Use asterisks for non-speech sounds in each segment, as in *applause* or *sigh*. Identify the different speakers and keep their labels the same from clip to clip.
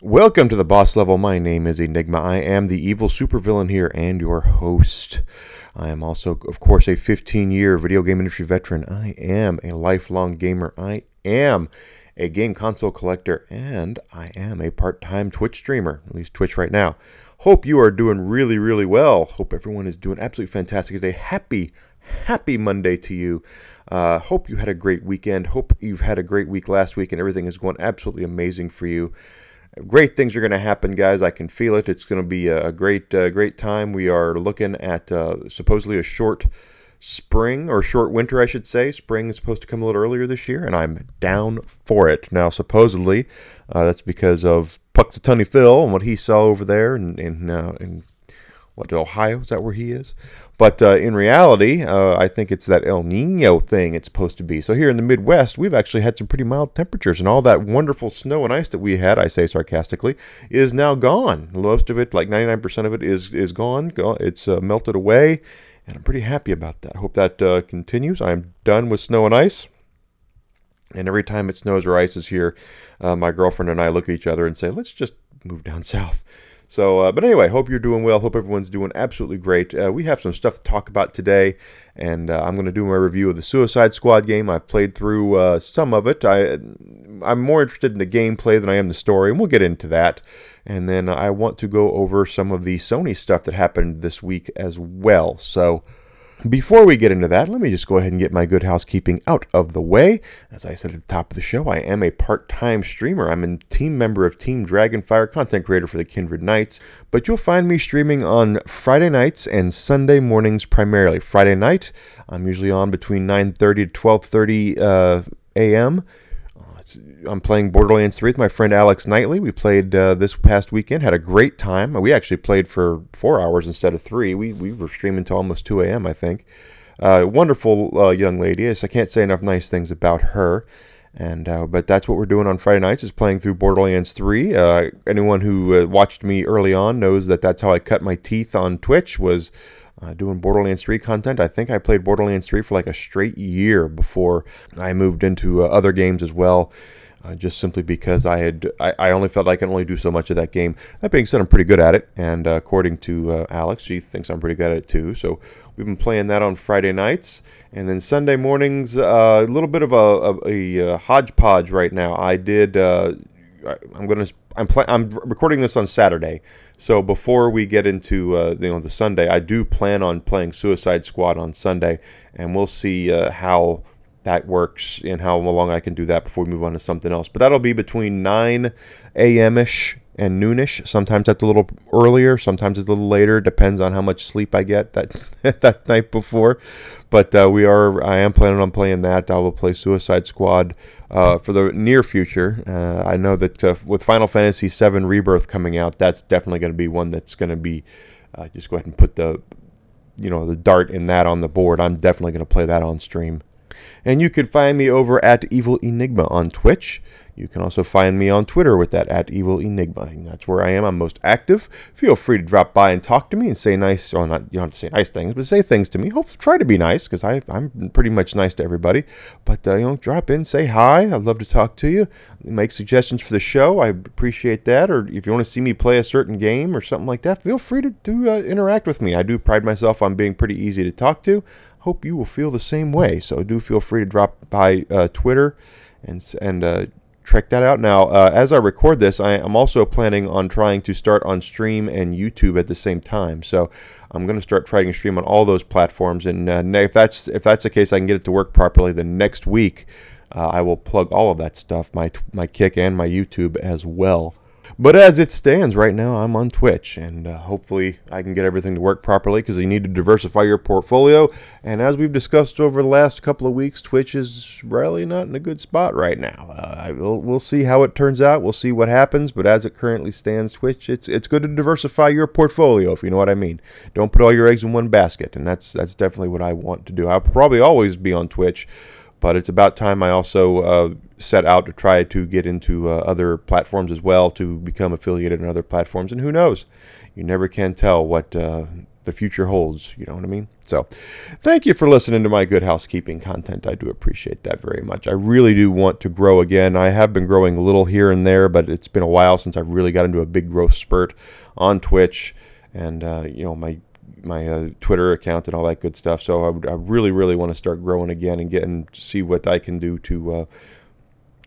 Speaker 1: Welcome to the boss level. My name is Enygma. I am the evil supervillain here and your host. I am also, of course, a 15 year video game industry veteran. I am a lifelong gamer. I am a game console collector, and I am a part time Twitch streamer, at least Twitch right now. Hope you are doing really, really well. Hope everyone is doing absolutely fantastic today. Happy, happy Monday to you. Uh, hope you had a great weekend. Hope you've had a great week last week and everything is going absolutely amazing for you great things are going to happen, guys. I can feel it. It's going to be a, great, uh, great time. We are looking at uh, supposedly a short spring or short winter, I should say. Spring is supposed to come a little earlier this year, and I'm down for it. Now, supposedly, uh, that's because of Punxsutawney Phil and what he saw over there in in, uh, in what Ohio is that where he is? But uh, in reality, uh, I think it's that El Nino thing it's supposed to be. So here in the Midwest, we've actually had some pretty mild temperatures, and all that wonderful snow and ice that we had, I say sarcastically, is now gone. Most of it, like 99% of it, is is gone. It's uh, melted away, and I'm pretty happy about that. I hope that uh, continues. I'm done with snow and ice. And every time it snows or ices here, uh, my girlfriend and I look at each other and say, let's just move down *laughs* south. So, uh, but anyway, hope you're doing well. Hope everyone's doing absolutely great. Uh, we have some stuff to talk about today, and uh, I'm going to do my review of the Suicide Squad game. I've played through uh, some of it. I, I'm more interested in the gameplay than I am the story, and we'll get into that. And then I want to go over some of the Sony stuff that happened this week as well. So, before we get into that, let me just go ahead and get my good housekeeping out of the way. As I said at the top of the show, I am a part time streamer. I'm a team member of Team Dragonfire, content creator for the Kindred Knights. But you'll find me streaming on Friday nights and Sunday mornings primarily. Friday night, I'm usually on between 9:30 to 12:30 uh, a.m. I'm playing Borderlands 3 with my friend Alex Knightley. We played uh, this past weekend, had a great time. We actually played for four hours instead of three. We, we were streaming until almost 2 a.m., I think. Uh, wonderful uh, young lady. I can't say enough nice things about her. And uh, but that's what we're doing on Friday nights is playing through Borderlands 3. Uh, anyone who uh, watched me early on knows that that's how I cut my teeth on Twitch was uh, doing Borderlands 3 content. I think I played Borderlands 3 for like a straight year before I moved into uh, other games as well. Uh, just simply because I had I, I, only felt I can only do so much of that game. That being said, I'm pretty good at it, and uh, according to uh, Alex, she thinks I'm pretty good at it too. So we've been playing that on Friday nights, and then Sunday mornings, uh, a little bit of a, a, a, uh, hodgepodge right now. I did. I'm gonna. I'm pl- I'm recording this on Saturday, so before we get into you know the Sunday, I do plan on playing Suicide Squad on Sunday, and we'll see how that works and how long I can do that before we move on to something else. But that'll be between 9 a.m. ish and noonish. Sometimes that's a little earlier, sometimes it's a little later. Depends on how much sleep I get that *laughs* that night before. But uh, we are. I am planning on playing that. I will play Suicide Squad uh, for the near future. Uh, I know that uh, with Final Fantasy VII Rebirth coming out, that's definitely going to be one that's going to be. Uh, just go ahead and put the, you know, the dart in that on the board. I'm definitely going to play that on stream. And you can find me over at Evil Enygma on Twitch. You can also find me on Twitter with that at Evil Enygma. That's where I am. I'm most active. Feel free to drop by and talk to me and say nice, or not, you don't have to say nice things, but say things to me. Hopefully, try to be nice because I'm pretty much nice to everybody. But, uh, you know, drop in, say hi. I'd love to talk to you. Make suggestions for the show. I appreciate that. Or if you want to see me play a certain game or something like that, feel free to uh, interact with me. I do pride myself on being pretty easy to talk to. Hope you will feel the same way. So do feel free to drop by uh, Twitter and and uh, check that out. Now, uh, as I record this, I am also planning on trying to start on stream and YouTube at the same time. So I'm going to start trying to stream on all those platforms. And uh, if that's if that's the case, I can get it to work properly. Then next week, uh, I will plug all of that stuff, my my Kick and my YouTube as well. But as it stands right now, I'm on Twitch, and uh, hopefully I can get everything to work properly because you need to diversify your portfolio. And as we've discussed over the last couple of weeks, Twitch is really not in a good spot right now. Uh, will, we'll see how it turns out. We'll see what happens. But as it currently stands, Twitch, it's it's good to diversify your portfolio, if you know what I mean. Don't put all your eggs in one basket, and that's that's definitely what I want to do. I'll probably always be on Twitch but it's about time I also uh, set out to try to get into uh, other platforms as well to become affiliated in other platforms. And who knows? You never can tell what uh, the future holds. You know what I mean? So, thank you for listening to my good housekeeping content. I do appreciate that very much. I really do want to grow again. I have been growing a little here and there, but it's been a while since I really got into a big growth spurt on Twitch and uh, you know my my uh, Twitter account and all that good stuff. So I, would, I really, really want to start growing again and getting see what I can do to uh,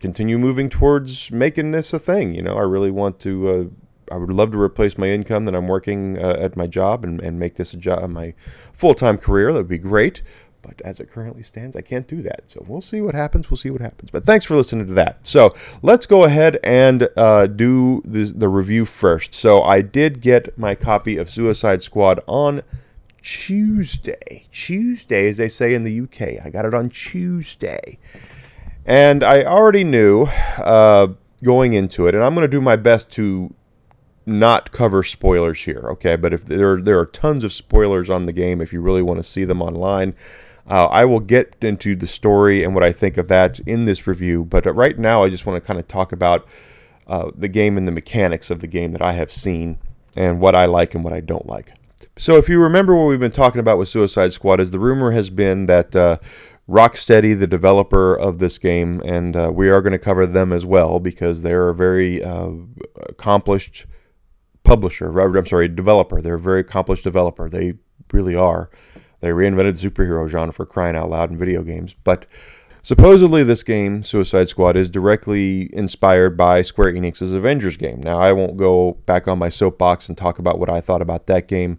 Speaker 1: continue moving towards making this a thing. You know, I really want to. Uh, I would love to replace my income that I'm working uh, at my job and, and make this a job, my full time career. That would be great. But as it currently stands, I can't do that. So we'll see what happens. We'll see what happens. But thanks for listening to that. So let's go ahead and uh, do the, the review first. So I did get my copy of Suicide Squad on Tuesday. Tuesday, as they say in the UK. I got it on Tuesday. And I already knew uh, going into it, and I'm going to do my best to not cover spoilers here, okay? But if there there are tons of spoilers on the game, if you really want to see them online, uh, I will get into the story and what I think of that in this review. But right now, I just want to kind of talk about uh, the game and the mechanics of the game that I have seen and what I like and what I don't like. So, if you remember what we've been talking about with Suicide Squad, is the rumor has been that uh, Rocksteady, the developer of this game, and uh, we are going to cover them as well because they're a very uh, accomplished publisher. I'm sorry, developer. They're a very accomplished developer. They really are. They reinvented superhero genre for crying out loud in video games. But supposedly, this game, Suicide Squad, is directly inspired by Square Enix's Avengers game. Now, I won't go back on my soapbox and talk about what I thought about that game.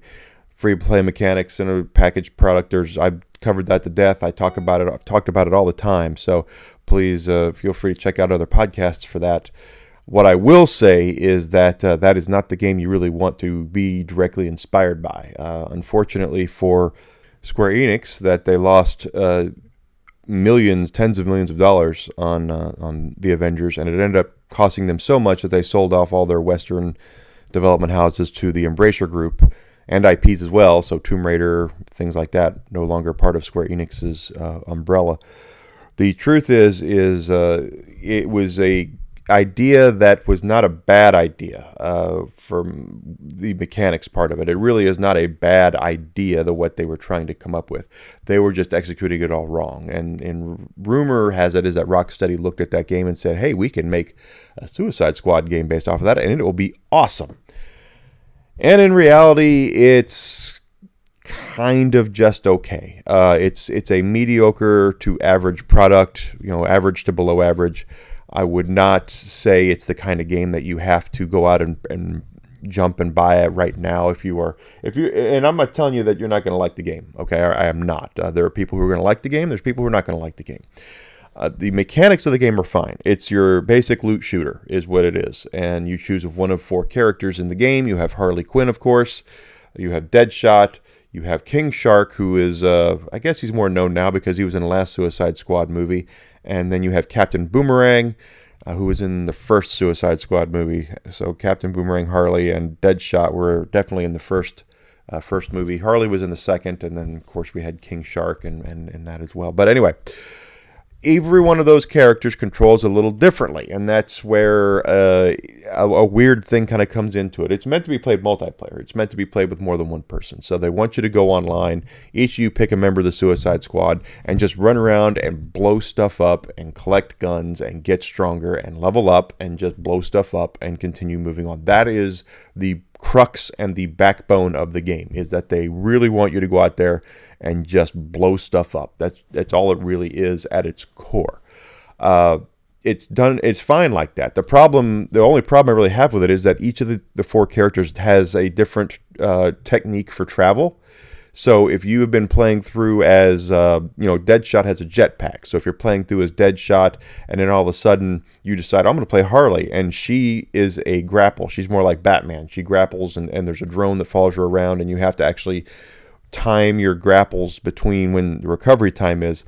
Speaker 1: Free play mechanics and a packaged product. I've covered that to death. I talk about it. I've talked about it all the time. So please uh, feel free to check out other podcasts for that. What I will say is that uh, that is not the game you really want to be directly inspired by. Uh, unfortunately for Square Enix, that they lost uh, millions, tens of millions of dollars on uh, on the Avengers, and it ended up costing them so much that they sold off all their Western development houses to the Embracer Group and IPs as well. So Tomb Raider, things like that, no longer part of Square Enix's uh, umbrella. The truth is, is uh, it was a idea that was not a bad idea uh, from the mechanics part of it. It really is not a bad idea, the what they were trying to come up with. They were just executing it all wrong. And, and rumor has it is that Rocksteady looked at that game and said, hey, we can make a Suicide Squad game based off of that, and it will be awesome. And in reality, it's kind of just okay. Uh, it's it's a mediocre to average product, you know, average to below average. I would not say it's the kind of game that you have to go out and, and jump and buy it right now if you are if you and I'm not telling you that you're not going to like the game. Okay, I, I am not. Uh, there are people who are going to like the game. There's people who are not going to like the game. Uh, the mechanics of the game are fine. It's your basic loot shooter, is what it is, and you choose one of four characters in the game. You have Harley Quinn, of course. You have Deadshot. You have King Shark, who is, uh, I guess he's more known now because he was in the last Suicide Squad movie. And then you have Captain Boomerang, uh, who was in the first Suicide Squad movie. So Captain Boomerang, Harley, and Deadshot were definitely in the first uh, first movie. Harley was in the second, and then of course we had King Shark and and, and that as well. But anyway, every one of those characters controls a little differently, and that's where uh, a, a, weird thing kind of comes into it. It's meant to be played multiplayer. It's meant to be played with more than one person. So they want you to go online. Each of you pick a member of the Suicide Squad and just run around and blow stuff up and collect guns and get stronger and level up and just blow stuff up and continue moving on. That is the crux and the backbone of the game is that they really want you to go out there and just blow stuff up. That's that's all it really is at its core. Uh, it's done. It's fine like that. The problem, the only problem I really have with it is that each of the, the four characters has a different uh, technique for travel. So if you have been playing through as, uh, you know, Deadshot has a jetpack. So if you're playing through as Deadshot and then all of a sudden you decide, I'm going to play Harley, and she is a grapple. She's more like Batman. She grapples and, and there's a drone that follows her around, and you have to actually time your grapples between when the recovery time is,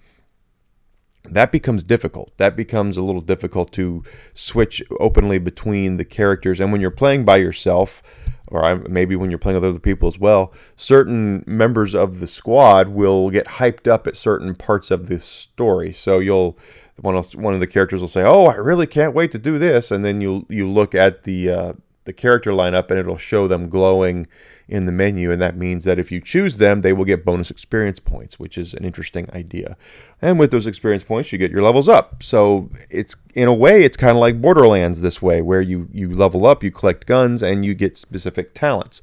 Speaker 1: that becomes difficult. That becomes a little difficult to switch openly between the characters. And when you're playing by yourself, or maybe when you're playing with other people as well, certain members of the squad will get hyped up at certain parts of the story. So you'll one of one of the characters will say, "Oh, I really can't wait to do this," and then you you look at the uh, the character lineup and it'll show them glowing in the menu. And that means that if you choose them, they will get bonus experience points, which is an interesting idea. And with those experience points, you get your levels up. So it's in a way, it's kind of like Borderlands this way, where you, you level up, you collect guns, and you get specific talents.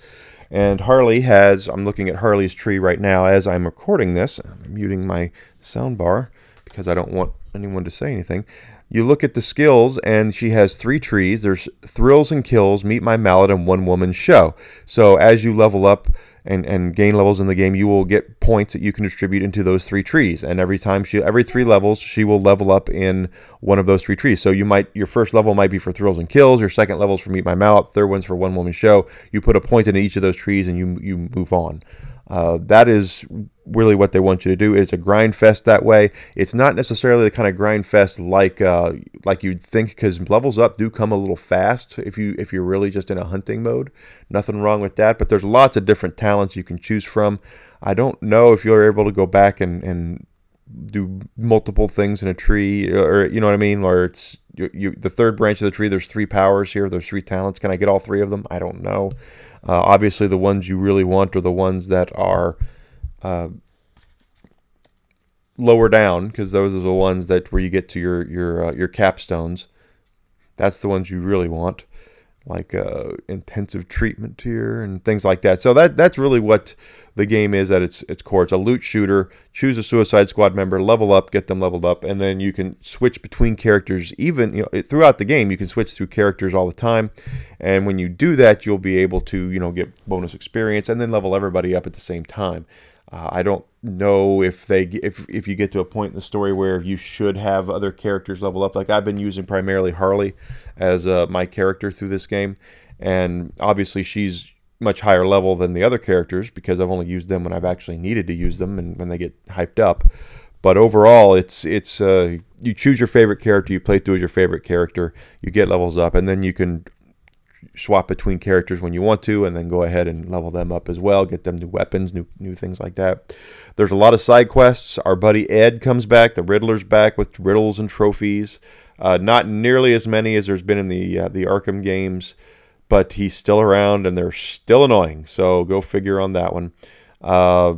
Speaker 1: And Harley has, I'm looking at Harley's tree right now as I'm recording this. I'm muting my sound bar because I don't want anyone to say anything. You look at the skills, and she has three trees. There's thrills and kills, meet my mallet, and one woman show. So as you level up and, and gain levels in the game, you will get points that you can distribute into those three trees. And every time she, every three levels, she will level up in one of those three trees. So you might, your first level might be for thrills and kills. Your second level is for meet my mallet. Third one's for one woman show. You put a point in each of those trees, and you you move on. Uh, that is really what they want you to do. It's a grind fest that way. It's not necessarily the kind of grind fest like uh, like you'd think because levels up do come a little fast if you if you're really just in a hunting mode. Nothing wrong with that, but there's lots of different talents you can choose from. I don't know if you're able to go back and and do multiple things in a tree or you know what I mean? Or it's you, you, the third branch of the tree there's three powers here there's three talents. Can I get all three of them? I don't know. Uh, obviously the ones you really want are the ones that are uh, lower down because those are the ones that where you get to your your uh, your capstones. That's the ones you really want, like uh, intensive treatment tier and things like that. So that that's really what the game is at its its core. It's a loot shooter. Choose a Suicide Squad member, level up, get them leveled up, and then you can switch between characters. Even you know throughout the game, you can switch through characters all the time. And when you do that, you'll be able to you know get bonus experience and then level everybody up at the same time. Uh, I don't know if they if if you get to a point in the story where you should have other characters level up. Like I've been using primarily Harley as uh, my character through this game, and obviously she's much higher level than the other characters because I've only used them when I've actually needed to use them and when they get hyped up. But overall, it's it's uh, you choose your favorite character, you play through as your favorite character, you get levels up, and then you can swap between characters when you want to, and then go ahead and level them up as well, get them new weapons, new new things like that. There's a lot of side quests. Our buddy Ed comes back. The Riddler's back with riddles and trophies. Uh, not nearly as many as there's been in the uh, the Arkham games, but he's still around and they're still annoying. So go figure on that one. Uh,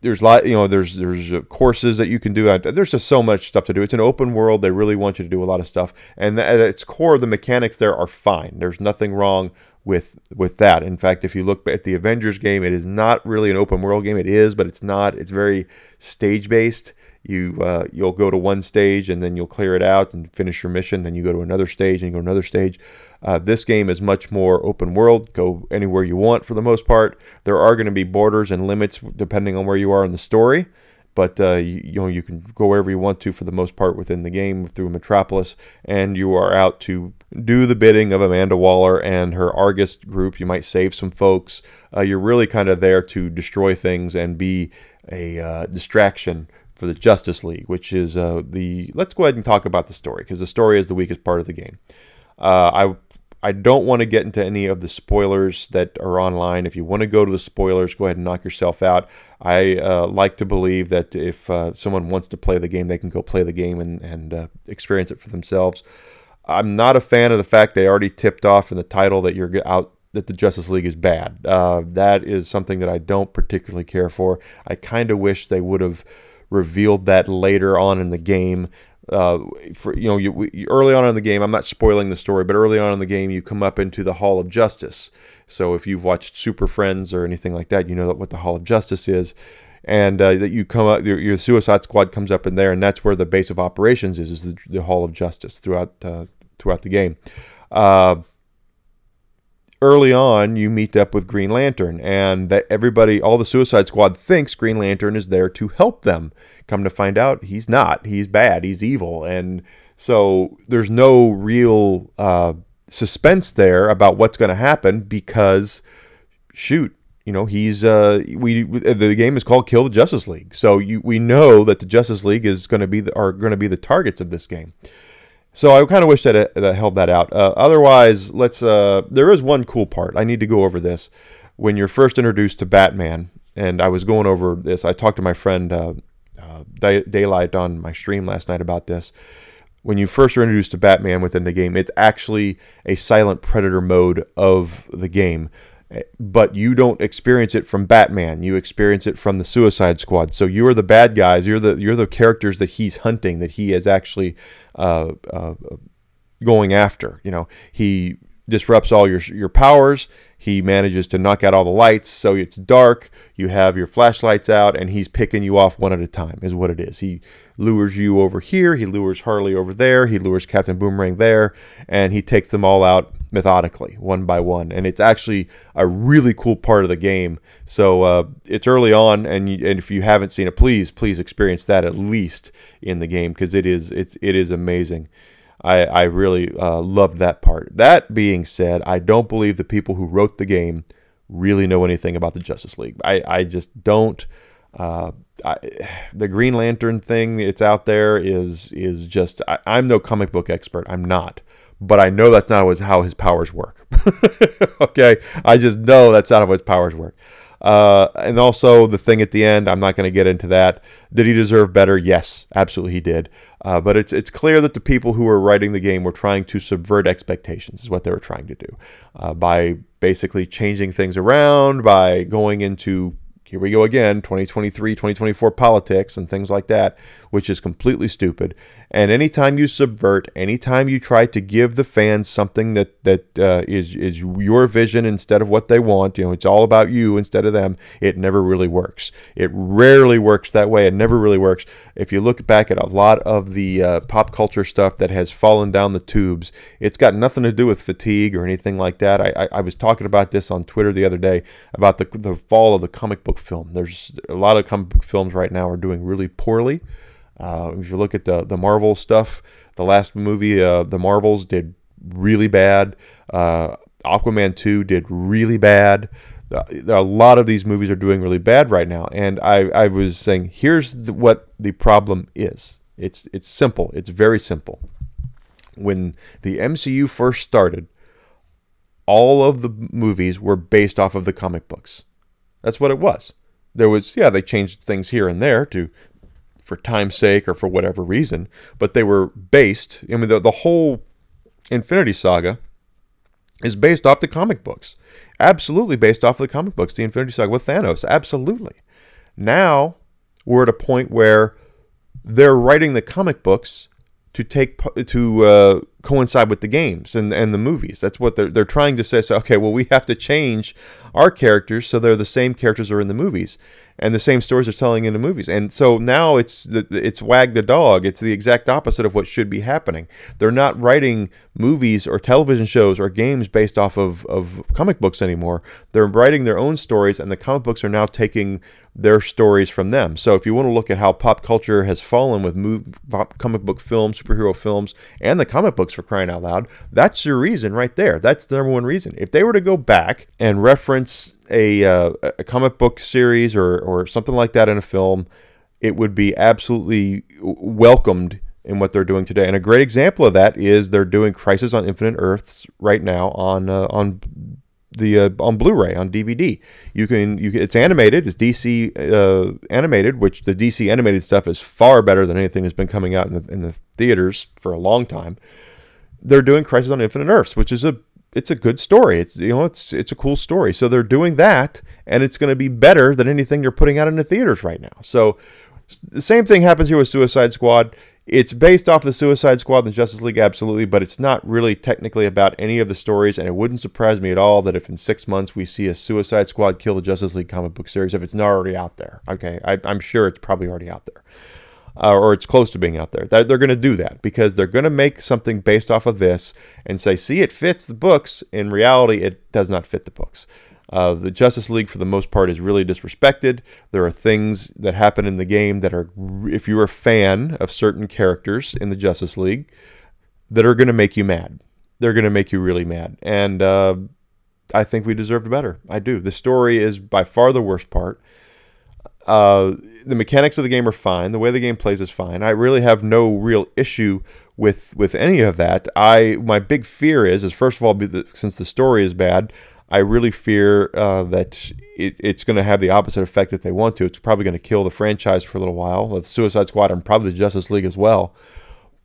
Speaker 1: there's lot you know there's there's uh, courses that you can do. There's just so much stuff to do. It's an open world. They really want you to do a lot of stuff. And at its core the mechanics there are fine. There's nothing wrong with with that. In fact if you look at the avengers game it is not really an open world game. It is but it's not. It's very stage based you uh, you'll go to one stage and then you'll clear it out and finish your mission. Then you go to another stage and you go another stage. Uh, this game is much more open world. Go anywhere you want for the most part. There are going to be borders and limits depending on where you are in the story but uh, you, you, know you can go wherever you want to for the most part within the game through Metropolis, and you are out to do the bidding of Amanda Waller and her Argus group. You might save some folks. Uh, you're really kind of there to destroy things and be a uh, distraction for the Justice League, which is uh, the. Let's go ahead and talk about the story because the story is the weakest part of the game. Uh, I I don't want to get into any of the spoilers that are online. If you want to go to the spoilers, go ahead and knock yourself out. I uh, like to believe that if uh, someone wants to play the game, they can go play the game and, and uh, experience it for themselves. I'm not a fan of the fact they already tipped off in the title that you're out that the Justice League is bad. Uh, that is something that I don't particularly care for. I kind of wish they would have revealed that later on in the game. Uh, for you know, you, early on in the game, I'm not spoiling the story, but early on in the game, you come up into the Hall of Justice. So if you've watched Super Friends or anything like that, you know what the Hall of Justice is, and uh, that you come up, your, your, Suicide Squad comes up in there, and that's where the base of operations is, is the, the Hall of Justice throughout uh, throughout the game. Early on you meet up with Green Lantern and that everybody all the Suicide Squad thinks Green Lantern is there to help them. Come to find out he's not. He's bad. He's evil and so there's no real uh, suspense there about what's going to happen because shoot you know he's uh we the game is called kill the justice league so you we know that the justice league is going to be the, are going to be the targets of this game so I kind of wish that it, that held that out. Uh, otherwise, let's. Uh, there is one cool part. I need to go over this. When you're first introduced to Batman, and I was going over this. I talked to my friend uh, uh Daylight on my stream last night about this. when you first are introduced to Batman within the game, it's actually a silent predator mode of the game. But you don't experience it from Batman. You experience it from the Suicide Squad. So you are the bad guys. You're the you're the characters that he's hunting. That he is actually uh, uh, going after. You know, he disrupts all your your powers. He manages to knock out all the lights, so it's dark. You have your flashlights out, and he's picking you off one at a time. Is what it is. He lures you over here. He lures Harley over there. He lures Captain Boomerang there, and he takes them all out methodically, one by one. And it's actually a really cool part of the game. So uh, it's early on, and you, and if you haven't seen it, please please experience that at least in the game because it is it's it is amazing. I, I really uh, loved that part. That being said, I don't believe the people who wrote the game really know anything about the Justice League. I, I just don't. Uh, I, the Green Lantern thing it's out there is is just I, am no comic book expert. I'm not, but I know that's not how his powers work. *laughs* okay, I just know that's not how his powers work. Uh, and also the thing at the end, I'm not going to get into that. Did he deserve better? Yes, absolutely he did. Uh, but it's it's clear that the people who were writing the game were trying to subvert expectations, is what they were trying to do, uh, by basically changing things around, by going into here we go again 2023 2024 politics and things like that which is completely stupid and anytime you subvert anytime you try to give the fans something that that uh, is is your vision instead of what they want you know it's all about you instead of them it never really works it rarely works that way it never really works if you look back at a lot of the uh, pop culture stuff that has fallen down the tubes it's got nothing to do with fatigue or anything like that i, I, I was talking about this on twitter the other day about the, the fall of the comic book film. There's a lot of comic book films right now are doing really poorly. Uh, if you look at the the Marvel stuff, the last movie, uh, the Marvels did really bad. Uh, Aquaman 2 did really bad. a lot of these movies are doing really bad right now, and I, I was saying here's the, what the problem is. It's it's simple. It's very simple. When the MCU first started, all of the movies were based off of the comic books. That's what it was. There was, yeah, they changed things here and there to for time's sake or for whatever reason, but they were based. I mean, the, the whole Infinity Saga is based off the comic books. Absolutely based off of the comic books. The Infinity Saga with Thanos. Absolutely. Now we're at a point where they're writing the comic books to take to uh, coincide with the games and, and the movies. That's what they're they're trying to say. So okay, well we have to change our characters so they're the same characters are in the movies and the same stories are telling in the movies. And so now it's the, it's wag the dog. It's the exact opposite of what should be happening. They're not writing movies or television shows or games based off of, of comic books anymore. They're writing their own stories, and the comic books are now taking their stories from them. So if you want to look at how pop culture has fallen with move, comic book films, superhero films, and the comic books for crying out loud, that's your reason right there. That's the number one reason. If they were to go back and reference a, uh, a comic book series or, or something like that in a film, it would be absolutely welcomed in what they're doing today. And a great example of that is they're doing Crisis on Infinite Earths right now on uh, on the uh, on Blu-ray on DVD. You can you it's animated. It's DC uh, animated, which the DC animated stuff is far better than anything that's been coming out in the in the theaters for a long time. They're doing Crisis on Infinite Earths, which is a it's a good story. It's you know it's it's a cool story. So they're doing that, and it's going to be better than anything they're putting out in the theaters right now. So the same thing happens here with Suicide Squad. It's based off the Suicide Squad and Justice League, absolutely, but it's not really technically about any of the stories. And it wouldn't surprise me at all that if in six months we see a Suicide Squad kill the Justice League comic book series, if it's not already out there. Okay, I, am sure it's probably already out there, uh, or it's close to being out there. That, they're going to do that because they're going to make something based off of this and say, see, it fits the books. In reality, it does not fit the books. Uh, the Justice League, for the most part, is really disrespected. There are things that happen in the game that are, if you're a fan of certain characters in the Justice League, that are going to make you mad. They're going to make you really mad. And uh, I think we deserved better. I do. The story is by far the worst part. Uh, the mechanics of the game are fine. The way the game plays is fine. I really have no real issue with with any of that. I my big fear is is first of all, since the story is bad, I really fear uh, that it, it's going to have the opposite effect that they want to. It's probably going to kill the franchise for a little while, the Suicide Squad and probably the Justice League as well.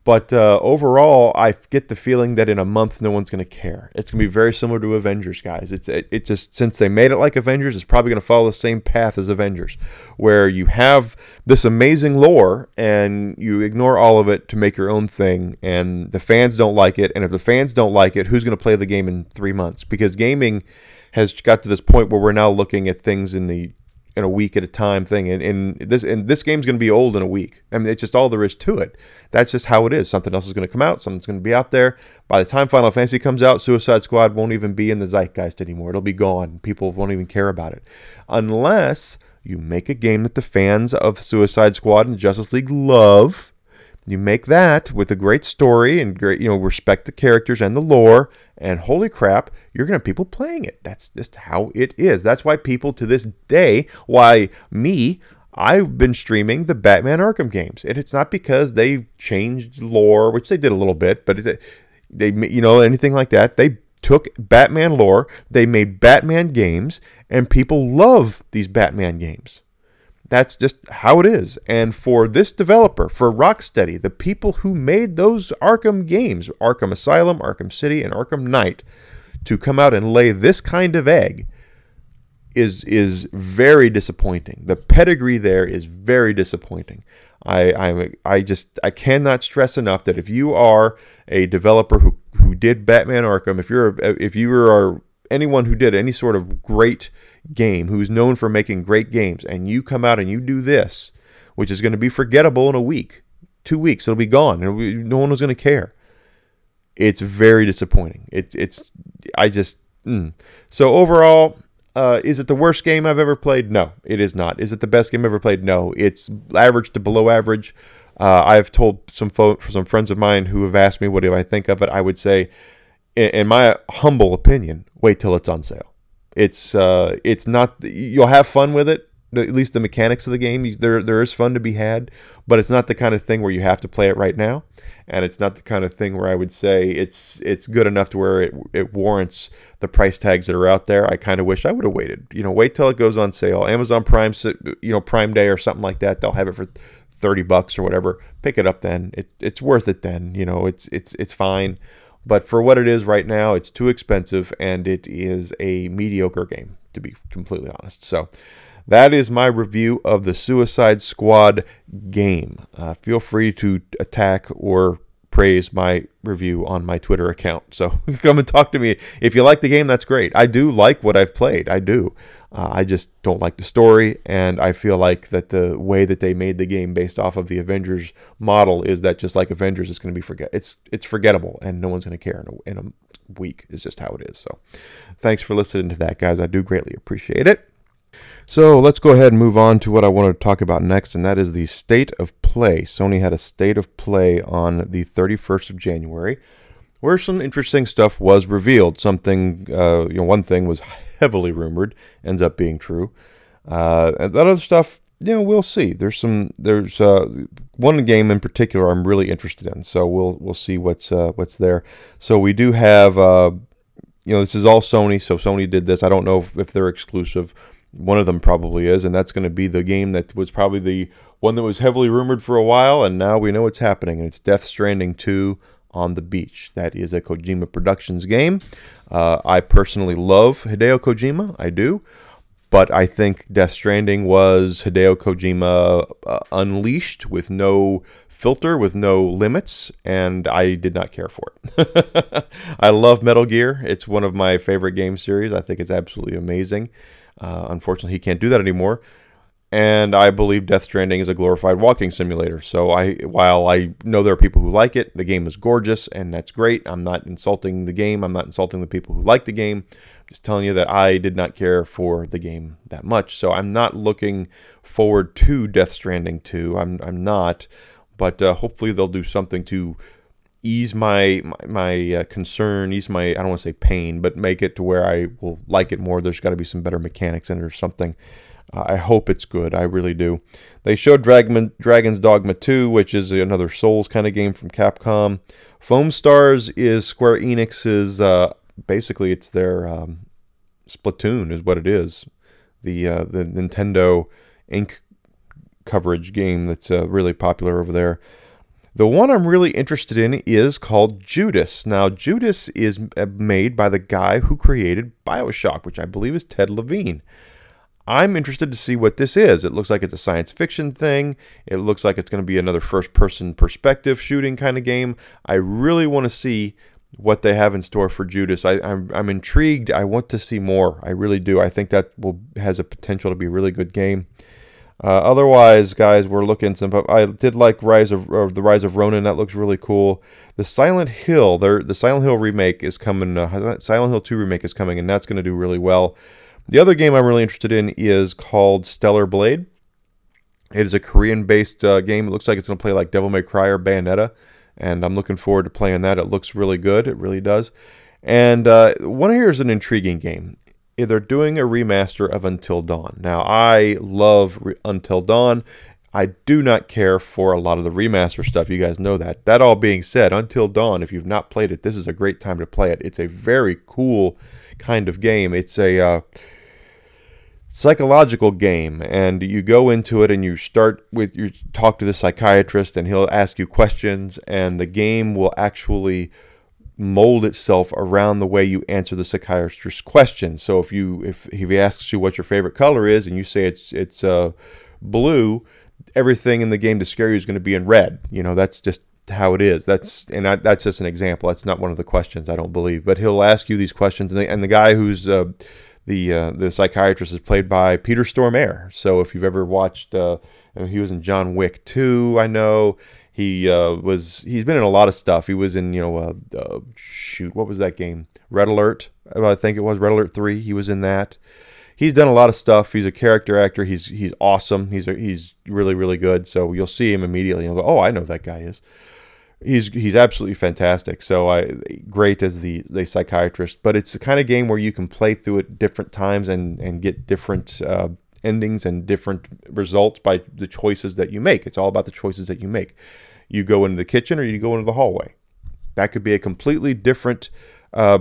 Speaker 1: But uh, overall, I get the feeling that in a month, no one's going to care. It's going to be very similar to Avengers, guys. It's it, it just since they made it like Avengers, it's probably going to follow the same path as Avengers, where you have this amazing lore and you ignore all of it to make your own thing, and the fans don't like it. And if the fans don't like it, who's going to play the game in three months? Because gaming has got to this point where we're now looking at things in the in a week at a time thing. And, and this and this game's going to be old in a week. I mean, it's just all there is to it. That's just how it is. Something else is going to come out. Something's going to be out there. By the time Final Fantasy comes out, Suicide Squad won't even be in the zeitgeist anymore. It'll be gone. People won't even care about it, unless you make a game that the fans of Suicide Squad and Justice League love you make that with a great story and great, you know, respect the characters and the lore, and holy crap, you're gonna have people playing it. That's just how it is. That's why people to this day, why me, I've been streaming the Batman Arkham games, and it's not because they changed lore, which they did a little bit, but they, you know, anything like that. They took Batman lore, they made Batman games, and people love these Batman games. That's just how it is. And for this developer, for Rocksteady, the people who made those Arkham games, Arkham Asylum, Arkham City, and Arkham Knight, to come out and lay this kind of egg is is very disappointing. The pedigree there is very disappointing. I I I just I cannot stress enough that if you are a developer who who did Batman Arkham, if you're if you are anyone who did any sort of great game, who's known for making great games, and you come out and you do this, which is going to be forgettable in a week, two weeks, it'll be gone, and be, no one was going to care. It's very disappointing. It's it's I just mm. so overall. Uh, is it the worst game I've ever played? No, it is not. Is it the best game I've ever played? No, it's average to below average. Uh, I've told some fo- some friends of mine who have asked me what do I think of it. I would say, in, my humble opinion, wait till it's on sale. It's uh, it's not you'll have fun with it. At least the mechanics of the game, there there is fun to be had, but it's not the kind of thing where you have to play it right now, and it's not the kind of thing where I would say it's it's good enough to where it it warrants the price tags that are out there. I kind of wish I would have waited. You know, wait till it goes on sale. Amazon Prime, you know, Prime Day or something like that. They'll have it for 30 bucks or whatever. Pick it up then. It, it's worth it then. You know, it's it's it's fine. But for what it is right now, it's too expensive and it is a mediocre game, to be completely honest. So that is my review of the Suicide Squad game. Uh, feel free to attack or praise my review on my Twitter account. So *laughs* come and talk to me. If you like the game, that's great. I do like what I've played. I do. Uh, I just don't like the story, and I feel like that the way that they made the game based off of the Avengers model is that just like Avengers, it's going to be forget. It's it's forgettable, and no one's going to care in a, in a week. Is just how it is. So, thanks for listening to that, guys. I do greatly appreciate it. So let's go ahead and move on to what I want to talk about next, and that is the state of play. Sony had a state of play on the 31st of January, where some interesting stuff was revealed. Something, uh, you know, one thing was heavily rumored, ends up being true. Uh, and that other stuff, you know, we'll see. There's some, there's uh, one game in particular I'm really interested in, so we'll we'll see what's uh, what's there. So we do have, uh, you know, this is all Sony, so Sony did this. I don't know if, if they're exclusive one of them probably is, and that's going to be the game that was probably the one that was heavily rumored for a while, and now we know it's happening, and it's Death Stranding 2 on the beach. That is a Kojima Productions game. Uh, I personally love Hideo Kojima, I do, but I think Death Stranding was Hideo Kojima uh, unleashed with no filter, with no limits, and I did not care for it. *laughs* I love Metal Gear. It's one of my favorite game series. I think it's absolutely amazing. Uh, unfortunately, he can't do that anymore. And I believe Death Stranding is a glorified walking simulator. So I, while I know there are people who like it, the game is gorgeous and that's great. I'm not insulting the game. I'm not insulting the people who like the game. I'm just telling you that I did not care for the game that much. So I'm not looking forward to Death Stranding 2. I'm, I'm not. But uh, hopefully they'll do something to ease my my, my uh, concern, ease my I don't want to say pain, but make it to where I will like it more. There's got to be some better mechanics in it or something. Uh, I hope it's good. I really do. They showed Dragon, Dragon's Dogma 2, which is another Souls kind of game from Capcom. Foamstars is Square Enix's. Uh, basically, it's their um, Splatoon, is what it is. The uh, the Nintendo Ink coverage game that's uh, really popular over there. The one I'm really interested in is called Judas. Now, Judas is made by the guy who created Bioshock, which I believe is Ted Levine. I'm interested to see what this is. It looks like it's a science fiction thing. It looks like it's going to be another first person perspective shooting kind of game. I really want to see what they have in store for Judas. I, am I'm, I'm intrigued. I want to see more. I really do. I think that will has a potential to be a really good game. Uh, otherwise, guys, we're looking some. I did like Rise of the Rise of Ronin. That looks really cool. The Silent Hill, the Silent Hill remake is coming. Uh, Silent Hill 2 remake is coming, and that's going to do really well. The other game I'm really interested in is called Stellar Blade. It is a Korean-based uh, game. It looks like it's going to play like Devil May Cry or Bayonetta and I'm looking forward to playing that. It looks really good. It really does. And uh, one here is an intriguing game. They're doing a remaster of Until Dawn. Now, I love Re- Until Dawn. I do not care for a lot of the remaster stuff. You guys know that. That all being said, Until Dawn, if you've not played it, this is a great time to play it. It's a very cool kind of game. It's a. Uh, psychological game and you go into it and you start with you talk to the psychiatrist and he'll ask you questions and the game will actually mold itself around the way you answer the psychiatrist's questions so if you if, if he asks you what your favorite color is and you say it's it's uh, blue everything in the game to scare you is going to be in red you know that's just how it is that's and I, that's just an example that's not one of the questions i don't believe but he'll ask you these questions and the, and the guy who's uh, the uh, the psychiatrist is played by Peter Stormare. So if you've ever watched, uh, I mean, he was in John Wick 2, I know. He uh, was he's been in a lot of stuff. He was in you know uh, uh, shoot what was that game? Red Alert, I think it was Red Alert 3. He was in that. He's done a lot of stuff. He's a character actor. He's he's awesome. He's a, he's really really good. So you'll see him immediately. You'll go, oh, I know that guy is he's he's absolutely fantastic. So I great as the the psychiatrist, but it's the kind of game where you can play through it different times and and get different uh, endings and different results by the choices that you make. It's all about the choices that you make. You go into the kitchen or you go into the hallway. That could be a completely different uh,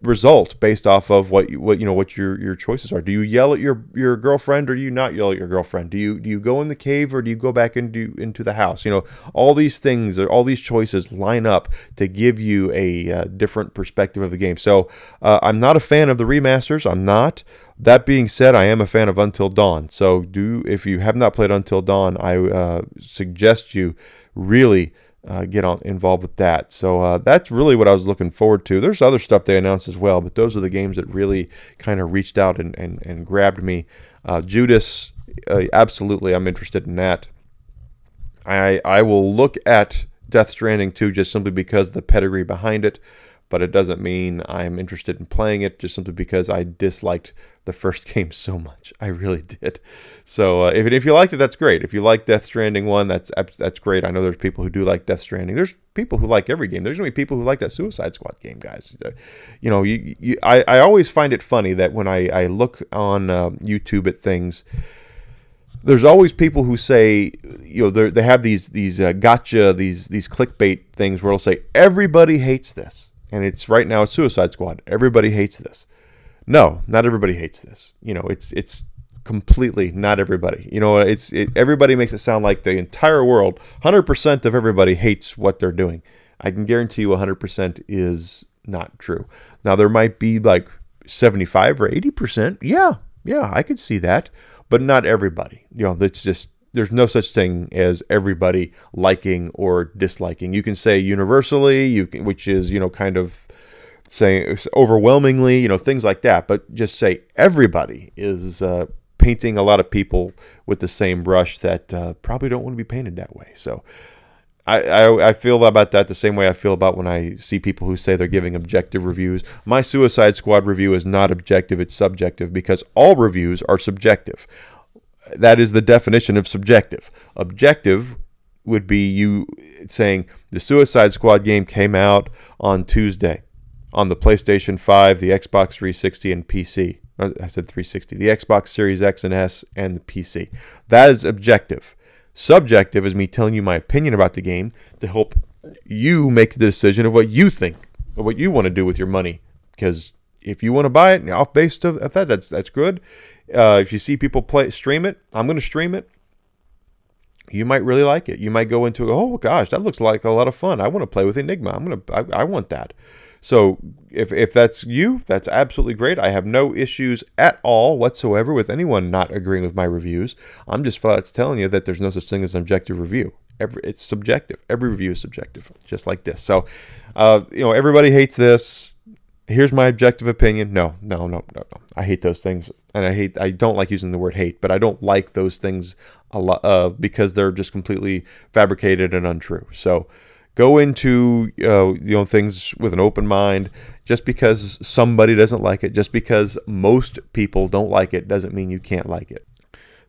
Speaker 1: result based off of what you, what you know what your your choices are. Do you yell at your your girlfriend or do you not yell at your girlfriend? Do you do you go in the cave or do you go back into into the house? You know, all these things all these choices line up to give you a uh, different perspective of the game. So uh, I'm not a fan of the remasters. I'm not. That being said, I am a fan of Until Dawn. So do if you have not played Until Dawn, I uh, suggest you really uh, get on involved with that. So uh, that's really what I was looking forward to. There's other stuff they announced as well, but those are the games that really kind of reached out and, and, and grabbed me. Uh, Judas, uh, absolutely, I'm interested in that. I I will look at Death Stranding 2 just simply because the pedigree behind it but it doesn't mean I'm interested in playing it just simply because I disliked the first *laughs* game so much. I really did. So uh, if, if you liked it, that's great. If you like Death Stranding 1, that's that's great. I know there's people who do like Death Stranding. There's people who like every game. There's going to be people who like that Suicide Squad game, guys. Uh, you know, you, you, I, I always find it funny that when I, I look on uh, YouTube at things, there's always people who say, you know, they have these these uh, gotcha, these these clickbait things where it'll say everybody hates this and it's right now Suicide Squad. Everybody hates this. No, not everybody hates this. You know, it's it's completely not everybody. You know, it's it, everybody makes it sound like the entire world, 100% of everybody hates what they're doing. I can guarantee you 100% is not true. Now there might be like 75 or 80%. Yeah. Yeah, I could see that, but not everybody. You know, it's just there's no such thing as everybody liking or disliking. You can say universally, you can, which is you know kind of saying overwhelmingly, you know things like that. But just say everybody is uh, painting a lot of people with the same brush that uh, probably don't want to be painted that way. So. I, I, I feel about that the same way I feel about when I see people who say they're giving objective reviews. My Suicide Squad review is not objective, it's subjective because all reviews are subjective that is the definition of subjective. Objective would be you saying the Suicide Squad game came out on Tuesday on the PlayStation 5, the Xbox 360, and PC. Uh, I said 360, the Xbox Series X and S, and the PC. That is objective. Subjective is me telling you my opinion about the game to help you make the decision of what you think, or what you want to do with your money. Because if you want to buy it off based of that, that's that's good. Uh, if you see people play stream it, I'm going to stream it. you might really like it. You might go into oh gosh, that looks like a lot of fun. I want to play with Enygma. I'm gonna I, I want that. So if if that's you, that's absolutely great. I have no issues at all whatsoever with anyone not agreeing with my reviews. I'm just flat out telling you that there's no such thing as an objective review. Every, it's subjective. Every review is subjective, just like this. So, uh, you know, everybody hates this. Here's my objective opinion. No, no, no, no, no. I hate those things, and I hate. I don't like using the word hate, but I don't like those things a lot uh, because they're just completely fabricated and untrue. So, go into uh, you know things with an open mind. Just because somebody doesn't like it, just because most people don't like it, doesn't mean you can't like it.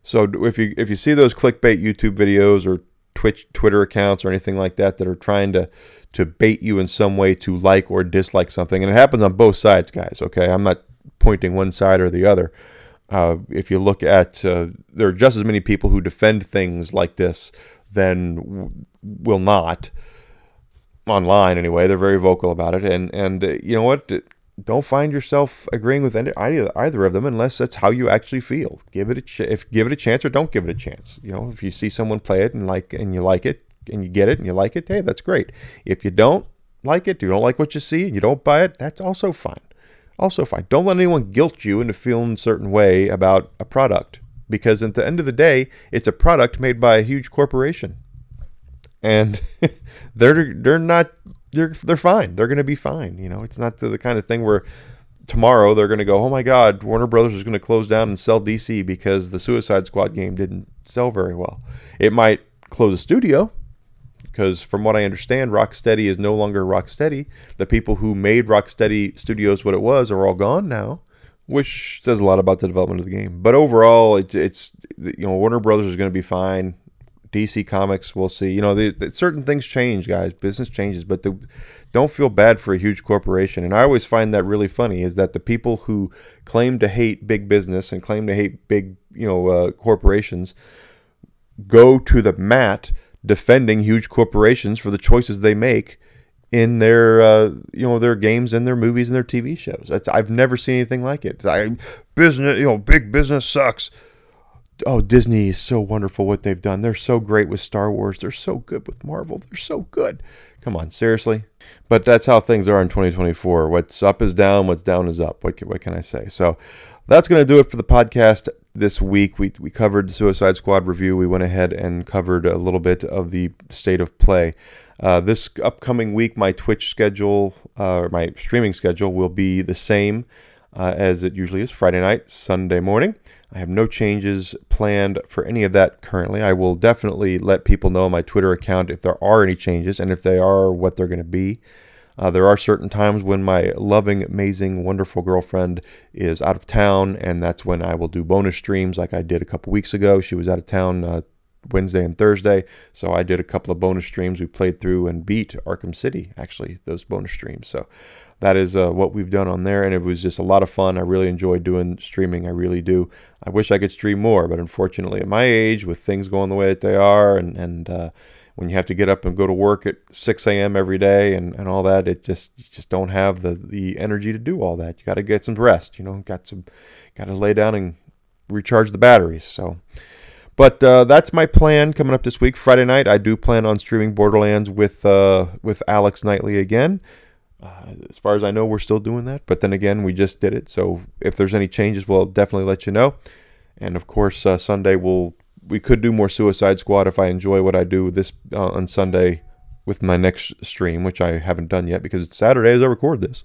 Speaker 1: So if you if you see those clickbait YouTube videos or Twitch Twitter accounts or anything like that that are trying to to bait you in some way to like or dislike something, and it happens on both sides, guys. Okay, I'm not pointing one side or the other. Uh, if you look at, uh, there are just as many people who defend things like this than w- will not online anyway. They're very vocal about it, and and uh, you know what? Don't find yourself agreeing with any, either, either of them unless that's how you actually feel. Give it a ch- if give it a chance or don't give it a chance. You know, if you see someone play it and like and you like it and you get it and you like it, hey, that's great. If you don't like it, you don't like what you see, and you don't buy it, that's also fine. Also fine. Don't let anyone guilt you into feeling a certain way about a product because at the end of the day, it's a product made by a huge corporation and *laughs* they're they're not they're they're fine. They're going to be fine. You know, it's not the, the kind of thing where tomorrow they're going to go, oh my God, Warner Brothers is going to close down and sell DC because the Suicide Squad game didn't sell very well. It might close a studio because, from what I understand, Rocksteady is no longer Rocksteady. The people who made Rocksteady Studios what it was are all gone now. Which says a lot about the development of the game, but overall, it's, it's you know Warner Brothers is going to be fine. DC Comics, we'll see. You know, certain things change, guys. Business changes, but the, don't feel bad for a huge corporation. And I always find that really funny is that the people who claim to hate big business and claim to hate big, you know, uh, corporations go to the mat defending huge corporations for the choices they make in their uh, you know their games and their movies and their TV shows. That's, I've never seen anything like it. I, business, you know, big business sucks oh, Disney is so wonderful what they've done. They're so great with Star Wars. They're so good with Marvel. They're so good. Come on, seriously. But that's how things are in 2024. What's up is down. What's down is up. What can, what can I say? So that's going to do it for the podcast this week. We, we covered Suicide Squad review. We went ahead and covered a little bit of the state of play. Uh, this upcoming week, my Twitch schedule, uh, or my streaming schedule, will be the same uh, as it usually is Friday night, Sunday morning. I have no changes planned for any of that currently. I will definitely let people know on my Twitter account if there are any changes and if they are, what they're going to be. Uh, there are certain times when my loving, amazing, wonderful girlfriend is out of town, and that's when I will do bonus streams like I did a couple weeks ago. She was out of town uh, Wednesday and Thursday. So I did a couple of bonus streams. We played through and beat Arkham City, actually, those bonus streams. So that is uh, what we've done on there. And it was just a lot of fun. I really enjoy doing streaming. I really do. I wish I could stream more, but unfortunately, at my age, with things going the way that they are, and, and uh, when you have to get up and go to work at 6 a.m. every day and, and all that, it just you just don't have the, the energy to do all that. You got to get some rest, you know, got some, got to lay down and recharge the batteries. So, but uh, that's my plan coming up this week. Friday night, I do plan on streaming Borderlands with uh, with Alex Knightley again. Uh, as far as I know, we're still doing that. But then again, we just did it. So if there's any changes, we'll definitely let you know. And of course, uh, Sunday we'll we could do more Suicide Squad if I enjoy what I do this uh, on Sunday with my next stream, which I haven't done yet because it's Saturday as I record this.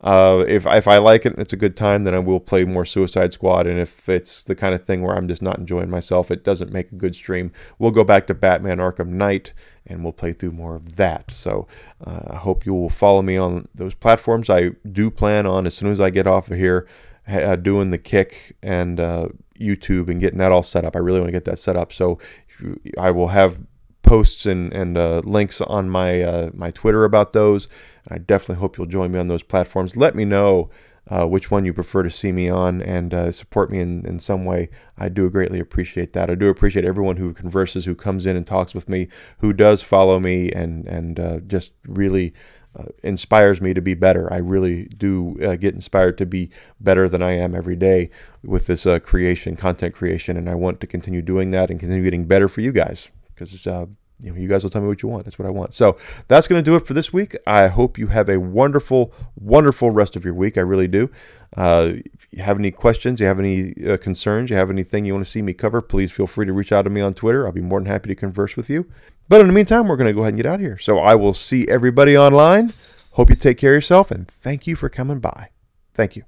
Speaker 1: Uh, if if I like it and it's a good time, then I will play more Suicide Squad. And if it's the kind of thing where I'm just not enjoying myself, it doesn't make a good stream. We'll go back to Batman Arkham Knight and we'll play through more of that. So uh, I hope you will follow me on those platforms. I do plan on as soon as I get off of here uh, doing the kick and uh, YouTube and getting that all set up. I really want to get that set up. So I will have posts and, and uh, links on my uh, my Twitter about those. I definitely hope you'll join me on those platforms. Let me know uh, which one you prefer to see me on and uh, support me in, in some way. I do greatly appreciate that. I do appreciate everyone who converses, who comes in and talks with me, who does follow me, and and uh, just really. Uh, inspires me to be better. I really do uh, get inspired to be better than I am every day with this uh, creation, content creation, and I want to continue doing that and continue getting better for you guys. Because uh, you know, you guys will tell me what you want. That's what I want. So that's going to do it for this week. I hope you have a wonderful, wonderful rest of your week. I really do. Uh, if you have any questions, you have any uh, concerns, you have anything you want to see me cover, please feel free to reach out to me on Twitter. I'll be more than happy to converse with you. But in the meantime, we're going to go ahead and get out of here. So I will see everybody online. Hope you take care of yourself and thank you for coming by. Thank you.